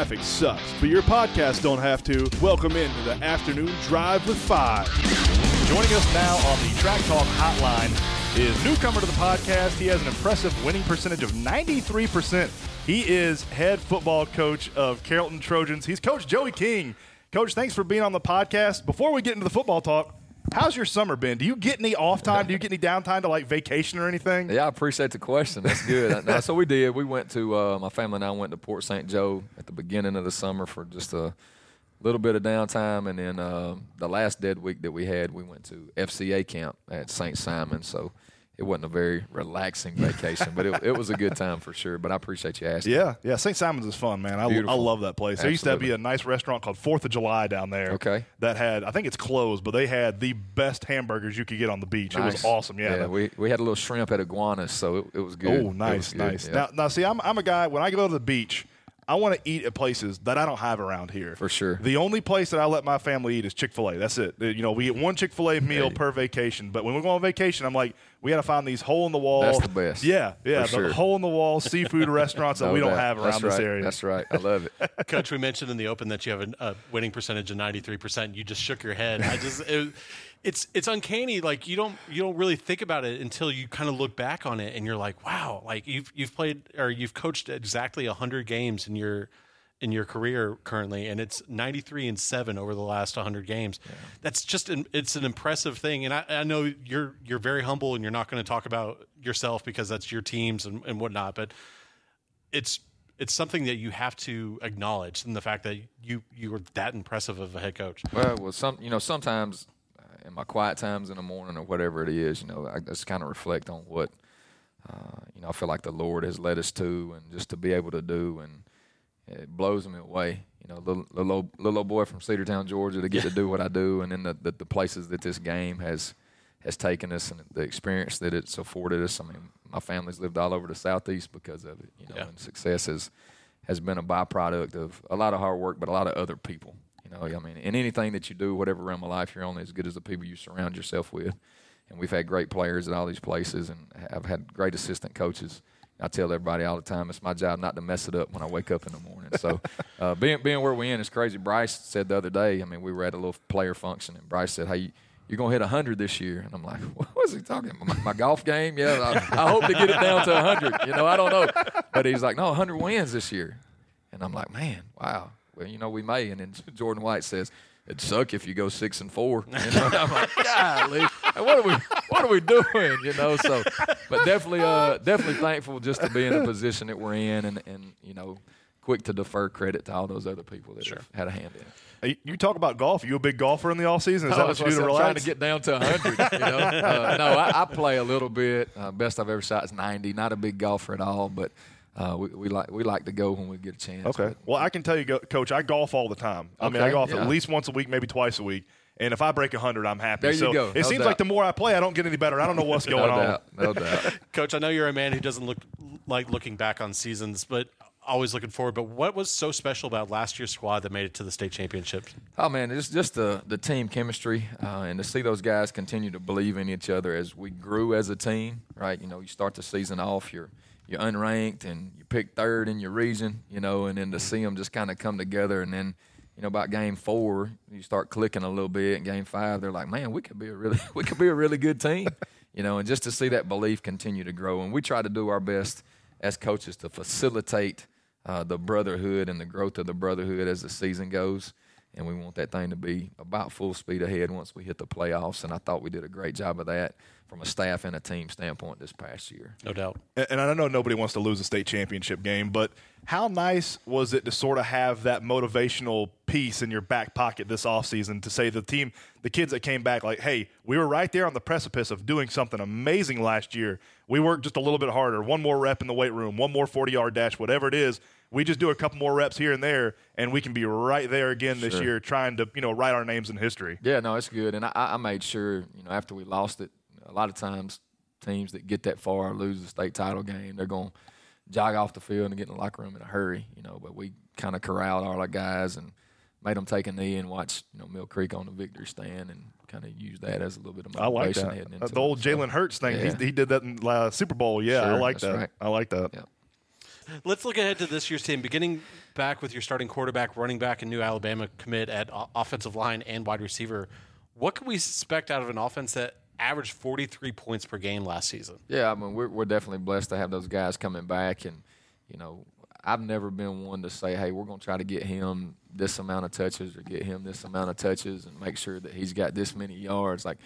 traffic sucks, but your podcast don't have to. Welcome into the afternoon drive with five. Joining us now on the Track Talk Hotline is newcomer to the podcast. He has an impressive winning percentage of 93%. He is head football coach of Carrollton Trojans. He's Coach Joey King. Coach, thanks for being on the podcast. Before we get into the football talk, how's your summer been? Do you get any off time? Do you get any downtime to like vacation or anything? Yeah, I appreciate the question. That's good. no, so we did. We went to uh, my family and I went to Port St. Joe at the beginning of the summer for just a little bit of downtime, and then uh, the last dead week that we had, we went to FCA camp at St. Simon. So it wasn't a very relaxing vacation, but it, it, was a good time for sure. But I appreciate you asking. Yeah, yeah. St. Simon's is fun, man. I, I love that place. Absolutely. There used to be a nice restaurant called Fourth of July down there. Okay. That had, I think it's closed, but they had the best hamburgers you could get on the beach. Nice. It was awesome. Yeah. Yeah. We, we had a little shrimp at Iguanas, so it, it was good. Oh, nice, nice. Yeah. Now, now, see, I'm I'm a guy when I go to the beach. I want to eat at places that I don't have around here. For sure. The only place that I let my family eat is Chick Fil A. That's it. You know, we get one Chick Fil A meal hey. per vacation. But when we go on vacation, I'm like, we got to find these hole in the wall. That's the best. Yeah, yeah, For the sure. hole in the wall seafood restaurants that we don't doubt. have around That's this right. area. That's right. I love it. Coach, we mentioned in the open that you have a, a winning percentage of 93. percent You just shook your head. I just. It, it's it's uncanny. Like you don't you don't really think about it until you kind of look back on it and you're like, wow, like you've you've played or you've coached exactly hundred games in your in your career currently, and it's 93 and seven over the last 100 games. Yeah. That's just an, it's an impressive thing, and I, I, know you're you're very humble and you're not going to talk about yourself because that's your teams and, and whatnot, but it's it's something that you have to acknowledge, and the fact that you you were that impressive of a head coach. Well, well, some you know sometimes in my quiet times in the morning or whatever it is, you know, I just kind of reflect on what. Uh, you know, I feel like the Lord has led us to, and just to be able to do, and it blows me away. You know, little little old, little old boy from Cedartown, Georgia, to get to do what I do, and then the, the, the places that this game has has taken us, and the experience that it's afforded us. I mean, my family's lived all over the southeast because of it. You know, yeah. and success has has been a byproduct of a lot of hard work, but a lot of other people. You know, I mean, in anything that you do, whatever realm of life you're on, as good as the people you surround yourself with. And we've had great players at all these places, and I've had great assistant coaches I tell everybody all the time, it's my job not to mess it up when I wake up in the morning. So, uh, being being where we're in is crazy. Bryce said the other day. I mean, we were at a little player function, and Bryce said, "Hey, you're gonna hit 100 this year," and I'm like, "What's he talking about? My, my golf game? Yeah, I, I, hope to get it down to 100. You know, I don't know." But he's like, "No, 100 wins this year," and I'm like, "Man, wow. Well, you know, we may." And then Jordan White says, it'd suck if you go six and four. You know? I'm like, golly, what are we, what are we doing? You know, so, but definitely, uh, definitely thankful just to be in the position that we're in, and and you know, quick to defer credit to all those other people that sure. have had a hand in it. You talk about golf. Are you a big golfer in the off season? Is oh, that what you do to I'm relax? trying to get down to 100. You know? uh, no, I, I, play a little bit. Uh, best I've ever shot is 90. Not a big golfer at all, but uh, we, we, like we like to go when we get a chance. Okay. But, well, I can tell you, Coach, I golf all the time. I okay, mean, I golf yeah. at least once a week, maybe twice a week. And if I break 100, I'm happy. There you so go. it seems doubt. like the more I play, I don't get any better. I don't know what's going no on. Doubt, no doubt. Coach, I know you're a man who doesn't look like looking back on seasons, but always looking forward. But what was so special about last year's squad that made it to the state championship? Oh man, it's just the the team chemistry, uh, and to see those guys continue to believe in each other as we grew as a team. Right, you know, you start the season off, you're you're unranked, and you pick third in your region. You know, and then to see them just kind of come together, and then. You know, about game four, you start clicking a little bit. And game five, they're like, "Man, we could be a really, we could be a really good team." You know, and just to see that belief continue to grow, and we try to do our best as coaches to facilitate uh, the brotherhood and the growth of the brotherhood as the season goes. And we want that thing to be about full speed ahead once we hit the playoffs. And I thought we did a great job of that from a staff and a team standpoint this past year. No doubt. And I know nobody wants to lose a state championship game, but how nice was it to sort of have that motivational piece in your back pocket this offseason to say the team, the kids that came back, like, hey, we were right there on the precipice of doing something amazing last year. We worked just a little bit harder, one more rep in the weight room, one more 40 yard dash, whatever it is. We just do a couple more reps here and there, and we can be right there again this year, trying to you know write our names in history. Yeah, no, it's good. And I, I made sure, you know, after we lost it, a lot of times teams that get that far lose the state title game, they're going to jog off the field and get in the locker room in a hurry, you know. But we kind of corralled all our guys and made them take a knee and watch, you know, Mill Creek on the victory stand and kind of use that as a little bit of I like motivation that. the old Jalen Hurts thing. yeah. He, he did that in uh, Super Bowl. Yeah, I like that. right. I like that. Yeah. Let's look ahead to this year's team. Beginning back with your starting quarterback, running back, and new Alabama commit at offensive line and wide receiver. What can we expect out of an offense that averaged 43 points per game last season? Yeah, I mean we're we're definitely blessed to have those guys coming back, and you know I've never been one to say, hey, we're going to try to get him this amount of touches or get him this amount of touches and make sure that he's got this many yards. Like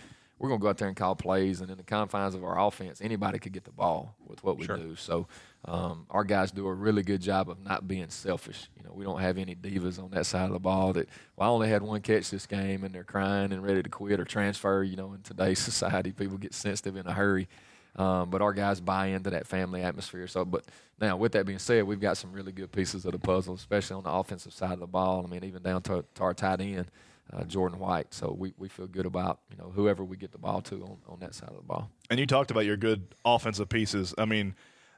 we're going to go out there and call plays, and in the confines of our offense, anybody could get the ball with what we sure. do. So um, our guys do a really good job of not being selfish. You know, we don't have any divas on that side of the ball that well, I only had one catch this game, and they're crying and ready to quit or transfer. You know, in today's society, people get sensitive in a hurry. Um, but our guys buy into that family atmosphere. So, but now with that being said, we've got some really good pieces of the puzzle, especially on the offensive side of the ball. I mean, even down to, to our tight end uh, Jordan White. So we, we feel good about you know whoever we get the ball to on, on that side of the ball. And you talked about your good offensive pieces. I mean,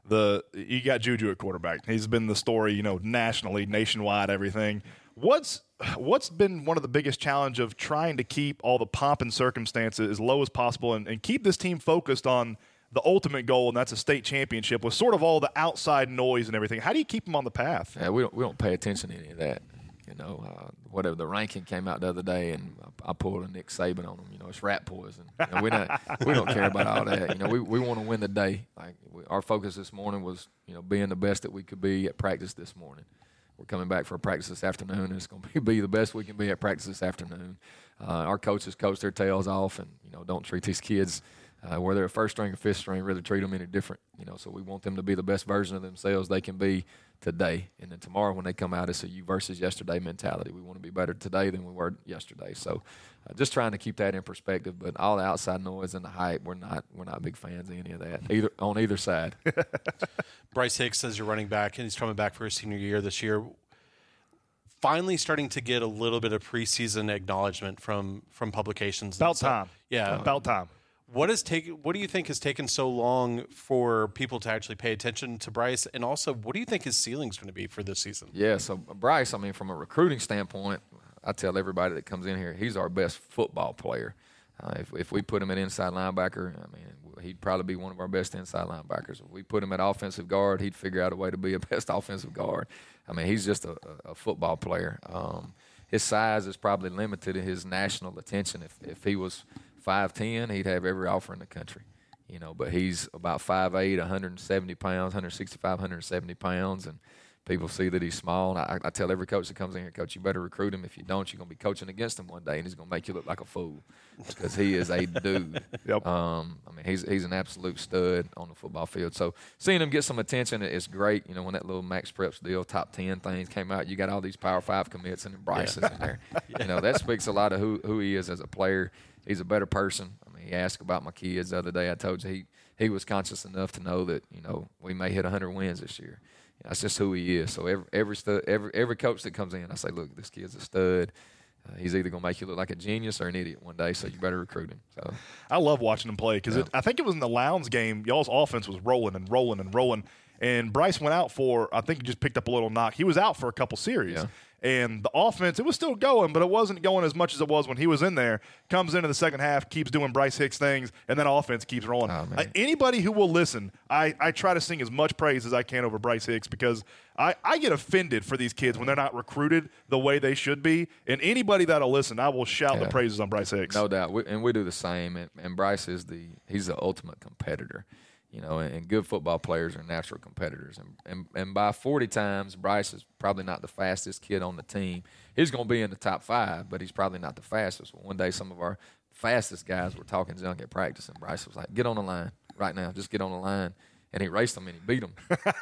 the you got Juju at quarterback. He's been the story, you know, nationally, nationwide, everything. What's what's been one of the biggest challenge of trying to keep all the pomp and circumstances as low as possible and, and keep this team focused on the ultimate goal, and that's a state championship, with sort of all the outside noise and everything. How do you keep them on the path? Yeah, we don't we don't pay attention to any of that. You know, uh, whatever the ranking came out the other day, and I, I pulled a Nick Saban on them. You know, it's rat poison. You know, we don't we don't care about all that. You know, we, we want to win the day. Like we, our focus this morning was, you know, being the best that we could be at practice this morning. We're coming back for a practice this afternoon, and it's going to be the best we can be at practice this afternoon. Uh, our coaches coach their tails off, and you know, don't treat these kids uh, whether they're first string or fifth string, really treat them any different. You know, so we want them to be the best version of themselves they can be today, and then tomorrow when they come out, it's a you versus yesterday mentality. We want to be better today than we were yesterday. So, uh, just trying to keep that in perspective. But all the outside noise and the hype, we're not we're not big fans of any of that either on either side. Bryce Hicks says you're running back, and he's coming back for his senior year this year. Finally, starting to get a little bit of preseason acknowledgement from from publications. About time, yeah, about time. What has taken? What do you think has taken so long for people to actually pay attention to Bryce? And also, what do you think his ceiling is going to be for this season? Yeah, so Bryce, I mean, from a recruiting standpoint, I tell everybody that comes in here, he's our best football player. Uh, if, if we put him at inside linebacker, I mean, he'd probably be one of our best inside linebackers. If we put him at offensive guard, he'd figure out a way to be a best offensive guard. I mean, he's just a, a football player. Um, his size is probably limited in his national attention. If if he was five ten, he'd have every offer in the country. You know, but he's about 5'8", 170 pounds, 165, 170 pounds, and people see that he's small. And I, I, tell every coach that comes in here, coach, you better recruit him. If you don't, you're going to be coaching against him one day, and he's going to make you look like a fool because he is a dude. Yep. Um, I mean, he's he's an absolute stud on the football field. So seeing him get some attention is great. You know, when that little Max Preps deal, top ten things came out, you got all these Power Five commits and Bryce yeah. in there. yeah. You know, that speaks a lot of who who he is as a player he's a better person. I mean, he asked about my kids the other day. I told you he he was conscious enough to know that you know we may hit 100 wins this year. That's just who he is. So every every stud, every every coach that comes in, I say, look, this kid's a stud. Uh, he's either going to make you look like a genius or an idiot one day, so you better recruit him. So I love watching him play because yeah. I think it was in the Lowndes game. Y'all's offense was rolling and rolling and rolling, and Bryce went out for I think he just picked up a little knock. He was out for a couple series. Yeah. And the offense, it was still going, but it wasn't going as much as it was when he was in there. Comes into the second half, keeps doing Bryce Hicks things, and then offense keeps rolling. Oh, uh, anybody who will listen, I, I try to sing as much praise as I can over Bryce Hicks because I, I get offended for these kids when they're not recruited the way they should be. And anybody that'll listen, I will shout yeah. the praises on Bryce Hicks. No doubt. We, and we do the same. And, and Bryce is the he's the ultimate competitor you know, and, good football players are natural competitors. And, and, and by 40 times, Bryce is probably not the fastest kid on the team. He's going to be in the top five, but he's probably not the fastest. One day, some of our fastest guys were talking junk at practice, and Bryce was like, "Get on the line right now, just get on the line." And he raced them and he beat them.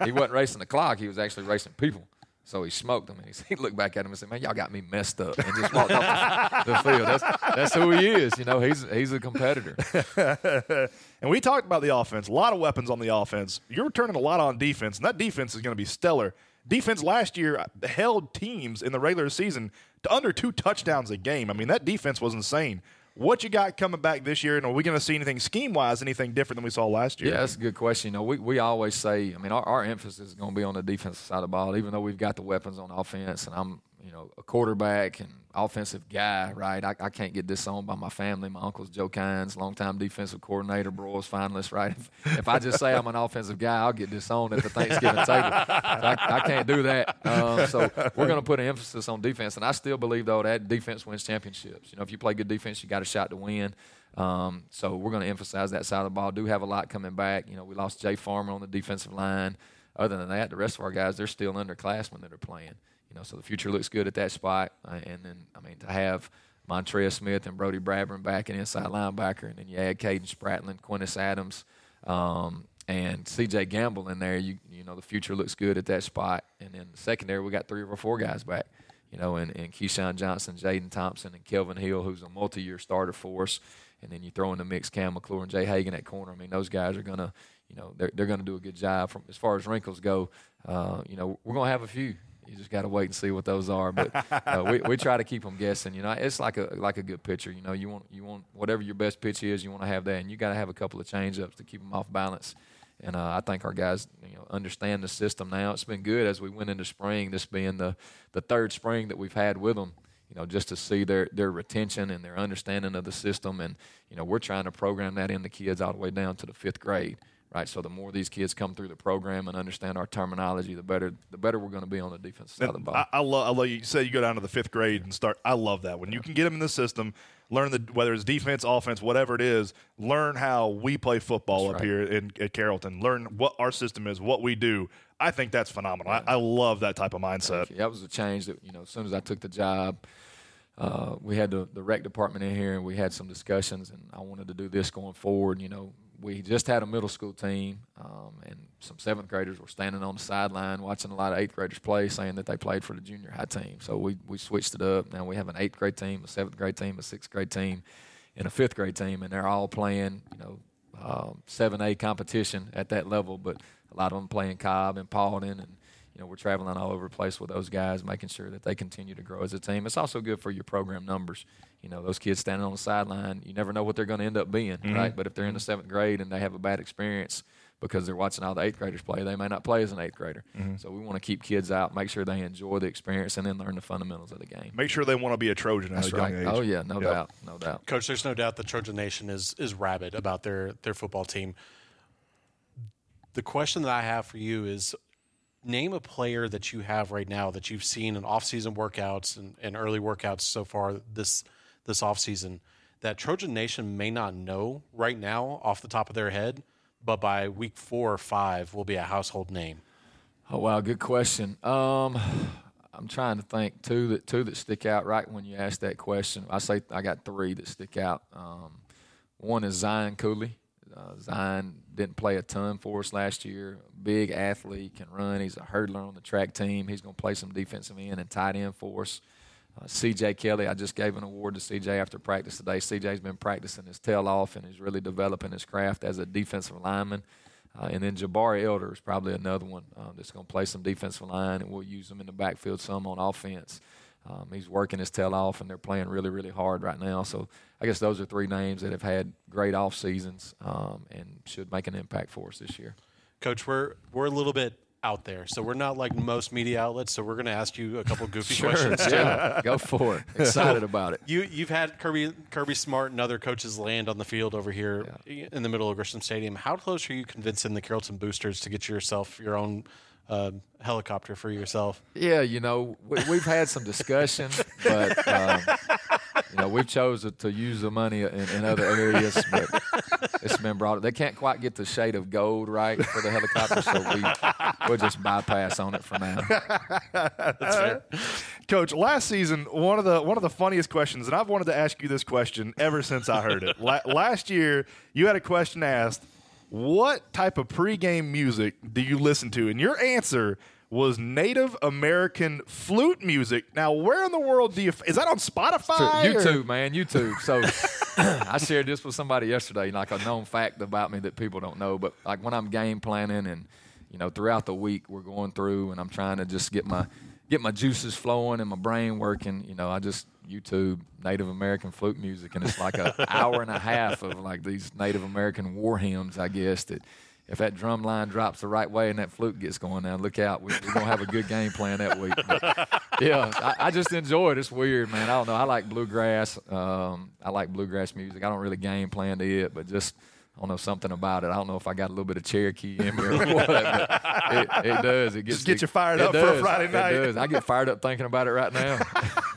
he wasn't racing the clock; he was actually racing people. So he smoked them, and he, he looked back at him and said, "Man, y'all got me messed up," and just walked off the, the, field. That's that's who he is. You know, he's he's a competitor. and we talked about the offense. A lot of weapons on the offense. You're returning a lot on defense, and that defense is going to be stellar. Defense last year held teams in the regular season to under two touchdowns a game. I mean, that defense was insane. What you got coming back this year, and are we going to see anything scheme wise, anything different than we saw last year? Yeah, that's a good question. You know, we, we always say, I mean, our, our emphasis is going to be on the defensive side of the ball, even though we've got the weapons on offense, and I'm you know a quarterback and offensive guy, right? I, I can't get disowned by my family. My uncle's Joe Kines, longtime defensive coordinator, Broyles finalist, right? If, if, I just say I'm an offensive guy, I'll get disowned at the Thanksgiving table. I, I, can't do that. Um, so we're going to put an emphasis on defense, and I still believe though that defense wins championships. You know, if you play good defense, you got a shot to win. Um, so we're going to emphasize that side of the ball. Do have a lot coming back. You know, we lost Jay Farmer on the defensive line. Other than that, the rest of our guys, they're still underclassmen that are playing. You know, so the future looks good at that spot. Uh, and then, I mean, to have Montreal Smith and Brody Bradburn back in inside linebacker, and then you add Caden Spratlin, Quintus Adams, um, and C.J. Gamble in there. You you know, the future looks good at that spot. And then the secondary, we got three or four guys back. You know, and, and Keyshawn Johnson, Jaden Thompson, and Kelvin Hill, who's a multi-year starter for us. And then you throw in the mix Cam McClure and Jay Hagan at corner. I mean, those guys are gonna, you know, they're they're gonna do a good job. From as far as wrinkles go, uh, you know, we're gonna have a few you just got to wait and see what those are. But uh, we, we try to keep them guessing. You know, it's like a like a good pitcher. You know, you want you want whatever your best pitch is, you want to have that, and you got to have a couple of changeups to keep them off balance. And uh, I think our guys, you know, understand the system now. It's been good as we went into spring. This being the the third spring that we've had with them. You know, just to see their their retention and their understanding of the system, and you know, we're trying to program that in the kids all the way down to the fifth grade right? So the more these kids come through the program and understand our terminology, the better the better we're going to be on the defensive side of the ball. I, I love I love you say you go down to the fifth grade and start. I love that when you can get them in the system, learn the whether it's defense, offense, whatever it is, learn how we play football that's up right. here in at Carrollton. Learn what our system is, what we do. I think that's phenomenal. Yeah. I, I, love that type of mindset. That was a change that you know as soon as I took the job. Uh, we had the, the rec department in here and we had some discussions and I wanted to do this going forward. You know, we just had a middle school team, um, and some seventh graders were standing on the sideline watching a lot of eighth graders play, saying that they played for the junior high team. So we, we switched it up. Now we have an eighth grade team, a seventh grade team, a sixth grade team, and a fifth grade team, and they're all playing, you know, um, seven A competition at that level. But a lot of them playing Cobb and Paulding, and you know we're traveling all over the place with those guys, making sure that they continue to grow as a team. It's also good for your program numbers you know, those kids standing on the sideline, you never know what they're going to end up being, mm-hmm. right? But if they're in the seventh grade and they have a bad experience because they're watching all the eighth graders play, they may not play as an eighth grader. Mm-hmm. So we want to keep kids out, make sure they enjoy the experience, and then learn the fundamentals of the game. Make sure they want to be a Trojan That's at a right. young age. Oh yeah, no yep. doubt, no doubt. Coach, there's no doubt the Trojan Nation is is rabid about their their football team. The question that I have for you is name a player that you have right now that you've seen in off-season workouts and, and early workouts so far this this offseason that Trojan Nation may not know right now off the top of their head, but by week four or five will be a household name? Oh wow, good question. Um, I'm trying to think two that two that stick out right when you ask that question. I say I got three that stick out. Um, one is Zion Cooley. Uh, Zion didn't play a ton for us last year. Big athlete, can run. He's a hurdler on the track team. He's going to play some defensive end and tight end for us. Uh, CJ Kelly, I just gave an award to CJ after practice today. CJ's been practicing his tail off and he's really developing his craft as a defensive lineman. Uh, and then Jabari Elder is probably another one uh, that's going to play some defensive line, and we'll use him in the backfield some on offense. Um, he's working his tail off, and they're playing really, really hard right now. So I guess those are three names that have had great off seasons um, and should make an impact for us this year. Coach, we're we're a little bit out there. So we're not like most media outlets. So we're going to ask you a couple goofy sure, questions. Yeah, go for it. Excited about it. You you've had Kirby Kirby Smart and other coaches land on the field over here yeah. in the middle of Grisham Stadium. How close are you convincing the Carrollton Boosters to get yourself your own uh, helicopter for yourself? Yeah, you know we, have had some discussion, but. Um, you know, we've chosen to use the money in, in other areas, but it's been brought. They can't quite get the shade of gold right for the helicopter, so we we'll just bypass on it for now. That's fair. Coach, last season, one of the one of the funniest questions, and I've wanted to ask you this question ever since I heard it. La- last year, you had a question asked. What type of pregame music do you listen to? And your answer was Native American flute music. Now, where in the world do you? Is that on Spotify? YouTube, or? man, YouTube. So I shared this with somebody yesterday, like a known fact about me that people don't know. But like when I'm game planning and you know throughout the week we're going through and I'm trying to just get my get my juices flowing and my brain working. You know, I just YouTube Native American flute music, and it's like an hour and a half of like these Native American war hymns, I guess that if that drum line drops the right way and that flute gets going now, look out. We, we're gonna have a good game plan that week. But, yeah, I, I, just enjoy it. It's weird, man. I don't know. I like bluegrass. Um, I like bluegrass music. I don't really game plan to it, but just I don't know something about it. I don't know if I got a little bit of Cherokee in me or what. it, it, does. It gets just get you fired up does. for a Friday night. It does. I get fired up thinking about it right now.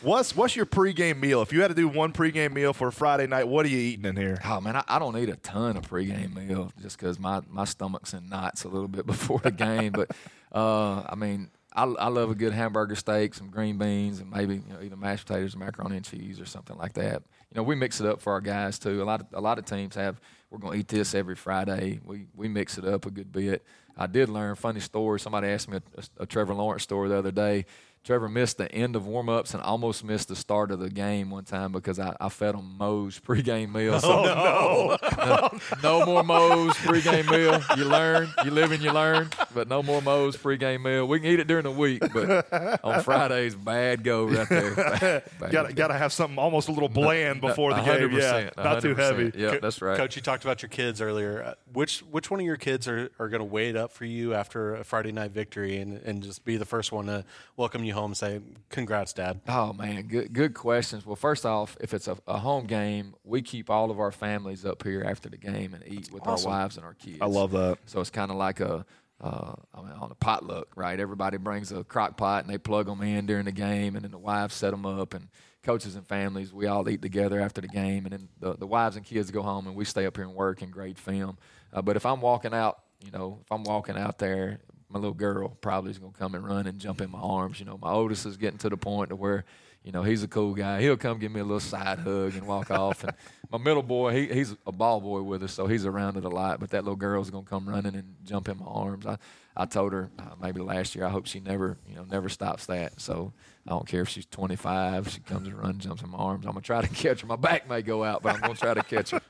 What's what's your pregame meal? If you had to do one pregame meal for a Friday night, what are you eating in here? Oh man, I, I don't eat a ton of pregame meal just because my, my stomach's in knots a little bit before the game. but uh, I mean, I, I love a good hamburger steak, some green beans, and maybe you know either mashed potatoes, or macaroni and cheese, or something like that. You know, we mix it up for our guys too. A lot of a lot of teams have. We're going to eat this every Friday. We we mix it up a good bit. I did learn funny story. Somebody asked me a, a, a Trevor Lawrence story the other day. Trevor missed the end of warm-ups and almost missed the start of the game one time because I, I fed him Moe's pregame meal. So oh, no. no, no more Moe's pregame meal. You learn, you live and you learn, but no more Moe's pregame meal. We can eat it during the week, but on Fridays, bad go right there. Got got to have something almost a little bland before the game. Yeah, not too heavy. Yeah, that's right. Coach, you talked about your kids earlier. Uh, which which one of your kids are, are going to wait up for you after a Friday night victory and, and just be the first one to welcome you home and say, "Congrats, Dad"? Oh man, good good questions. Well, first off, if it's a, a home game, we keep all of our families up here after the game and eat with awesome. our wives and our kids. I love that. So it's kind of like a uh, I mean, on a potluck, right? Everybody brings a crock pot and they plug them in during the game, and then the wives set them up, and coaches and families, we all eat together after the game, and then the, the wives and kids go home, and we stay up here and work and grade film. Uh, but if I'm walking out, you know, if I'm walking out there my little girl probably is going to come and run and jump in my arms. You know, my oldest is getting to the point to where, you know, he's a cool guy. He'll come give me a little side hug and walk off. And my middle boy, he, he's a ball boy with us, so he's around it a lot. But that little girl's going to come running and jump in my arms. I, I told her uh, maybe last year, I hope she never, you know, never stops that. So I don't care if she's 25, she comes and runs, jumps in my arms. I'm going to try to catch her. My back may go out, but I'm going to try to catch her.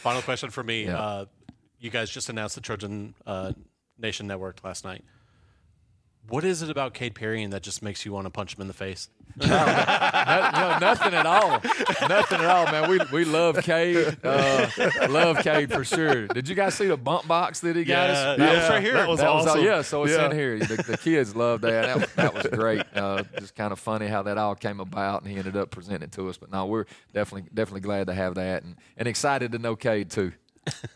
Final question for me. Yeah. Uh, you guys just announced the Trojan uh, Nation Network last night. What is it about Cade Perry that just makes you want to punch him in the face? no, no, no, nothing at all. Nothing at all, man. We we love Cade. Uh, love Cade for sure. Did you guys see the bump box that he got yeah, us? That yeah, was right here. That was that awesome. Was, yeah, so it's yeah. in here. The, the, kids love that. That, that was great. Uh, just kind of funny how that all came about, and he ended up presenting it to us. But no, we're definitely definitely glad to have that, and, and excited to know Cade too.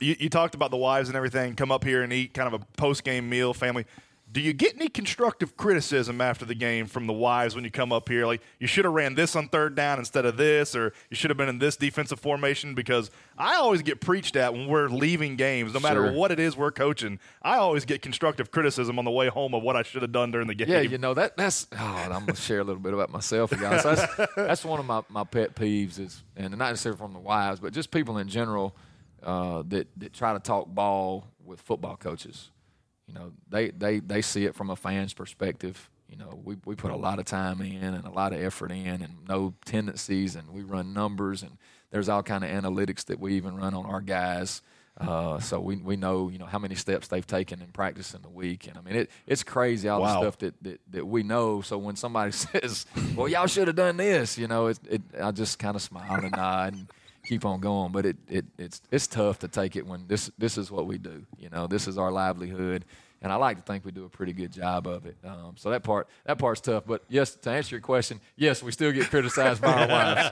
You, you talked about the wives and everything. Come up here and eat kind of a post game meal, family do you get any constructive criticism after the game from the wives when you come up here? Like, you should have ran this on third down instead of this, or you should have been in this defensive formation? Because I always get preached at when we're leaving games, no matter sure. what it is we're coaching. I always get constructive criticism on the way home of what I should have done during the game. Yeah, you know, that that's, oh, I'm going to share a little bit about myself, guys. That's, that's one of my, my pet peeves, is, and not necessarily from the wives, but just people in general uh, that, that try to talk ball with football coaches you know, they, they, they see it from a fan's perspective. You know, we, we put a lot of time in and a lot of effort in and no tendencies and we run numbers and there's all kind of analytics that we even run on our guys. Uh, so we, we know, you know, how many steps they've taken in practice in the week. And I mean, it, it's crazy all wow. the stuff that, that, that we know. So when somebody says, well, y'all should have done this, you know, it, it, I just kind of smile and nod. And, keep on going. But it, it it's it's tough to take it when this this is what we do. You know, this is our livelihood, and I like to think we do a pretty good job of it. Um, so that part that part's tough. But yes, to answer your question, yes, we still get criticized by our wives.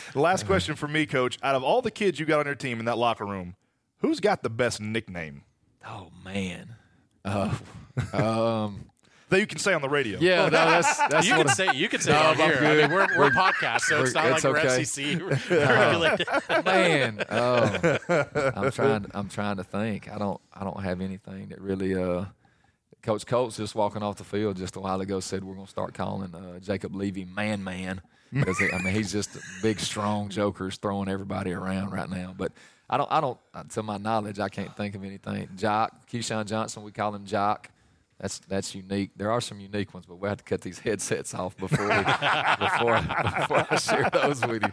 Last question for me, Coach. Out of all the kids you got on your team in that locker room, who's got the best nickname? Oh man. Uh, um, that you can say on the radio. Yeah, no, that's, that's you can say you can say no, it here. I mean, we're, we're a podcast, so it's not it's like okay. we're FCC regulated. Man, oh, I'm trying. I'm trying to think. I don't. I don't have anything that really. Uh, Coach Colts just walking off the field just a while ago said we're going to start calling uh, Jacob Levy Man Man because I mean he's just a big strong joker throwing everybody around right now. But I don't. I don't. To my knowledge, I can't think of anything. Jock Keyshawn Johnson, we call him Jock. That's that's unique. There are some unique ones, but we have to cut these headsets off before we, before, before I share those with you.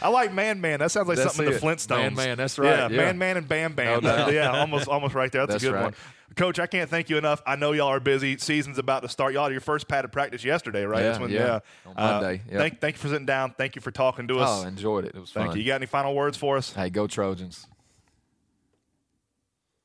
I like Man Man. That sounds like that's something it. the Flintstones. Man Man, that's right. Yeah, yeah. Man Man and Bam Bam. No yeah, almost almost right there. That's, that's a good right. one. Coach, I can't thank you enough. I know y'all are busy. Season's about to start. Y'all had your first padded practice yesterday, right? Yeah, when, yeah. yeah. On Monday. Uh, thank, thank you for sitting down. Thank you for talking to us. Oh, enjoyed it. It was thank fun. you. You got any final words for us? Hey, go Trojans.